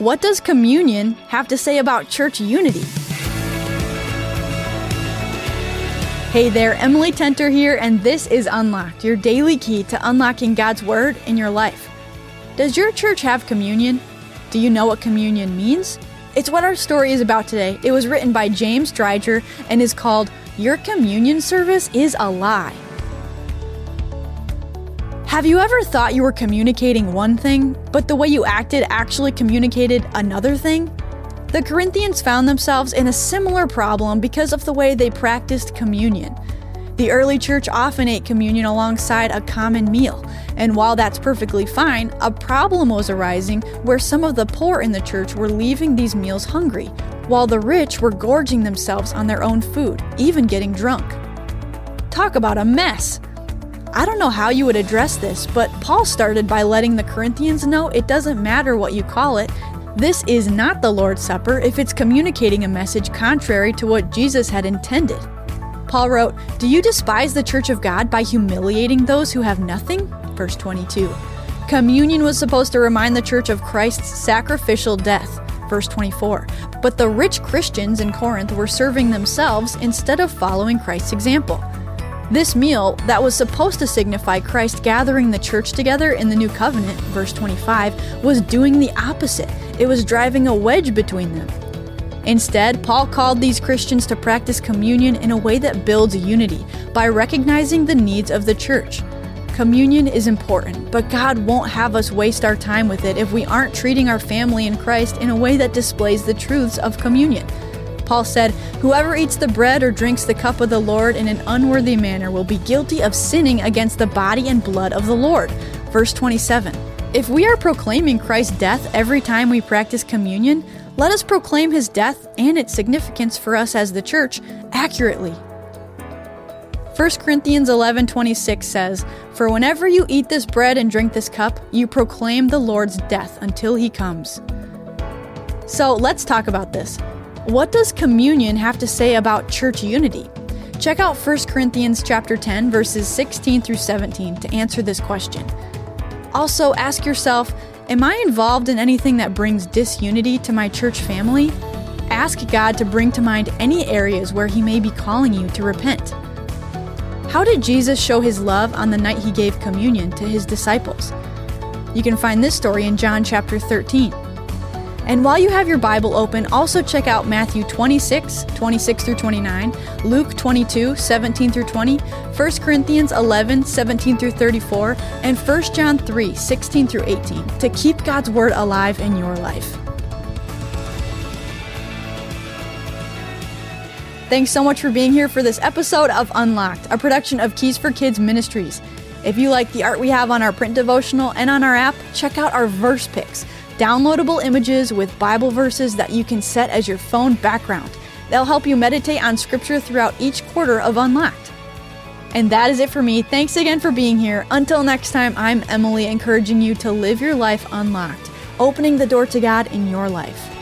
What does communion have to say about church unity? Hey there, Emily Tenter here, and this is Unlocked, your daily key to unlocking God's Word in your life. Does your church have communion? Do you know what communion means? It's what our story is about today. It was written by James Dreiger and is called Your Communion Service is a Lie. Have you ever thought you were communicating one thing, but the way you acted actually communicated another thing? The Corinthians found themselves in a similar problem because of the way they practiced communion. The early church often ate communion alongside a common meal, and while that's perfectly fine, a problem was arising where some of the poor in the church were leaving these meals hungry, while the rich were gorging themselves on their own food, even getting drunk. Talk about a mess! I don't know how you would address this, but Paul started by letting the Corinthians know it doesn't matter what you call it. This is not the Lord's Supper if it's communicating a message contrary to what Jesus had intended. Paul wrote, Do you despise the church of God by humiliating those who have nothing? Verse 22. Communion was supposed to remind the church of Christ's sacrificial death. Verse 24. But the rich Christians in Corinth were serving themselves instead of following Christ's example. This meal, that was supposed to signify Christ gathering the church together in the new covenant, verse 25, was doing the opposite. It was driving a wedge between them. Instead, Paul called these Christians to practice communion in a way that builds unity by recognizing the needs of the church. Communion is important, but God won't have us waste our time with it if we aren't treating our family in Christ in a way that displays the truths of communion. Paul said, Whoever eats the bread or drinks the cup of the Lord in an unworthy manner will be guilty of sinning against the body and blood of the Lord. Verse 27. If we are proclaiming Christ's death every time we practice communion, let us proclaim his death and its significance for us as the church accurately. 1 Corinthians 11:26 says, "For whenever you eat this bread and drink this cup, you proclaim the Lord's death until he comes." So, let's talk about this. What does communion have to say about church unity? Check out 1 Corinthians chapter 10 verses 16 through 17 to answer this question. Also, ask yourself, am I involved in anything that brings disunity to my church family? Ask God to bring to mind any areas where he may be calling you to repent. How did Jesus show his love on the night he gave communion to his disciples? You can find this story in John chapter 13. And while you have your Bible open, also check out Matthew 26, 26 through 29, Luke 22, 17 through 20, 1 Corinthians 11, 17 through 34, and 1 John 3, 16 through 18 to keep God's Word alive in your life. Thanks so much for being here for this episode of Unlocked, a production of Keys for Kids Ministries. If you like the art we have on our print devotional and on our app, check out our verse picks downloadable images with Bible verses that you can set as your phone background. They'll help you meditate on Scripture throughout each quarter of Unlocked. And that is it for me. Thanks again for being here. Until next time, I'm Emily, encouraging you to live your life unlocked, opening the door to God in your life.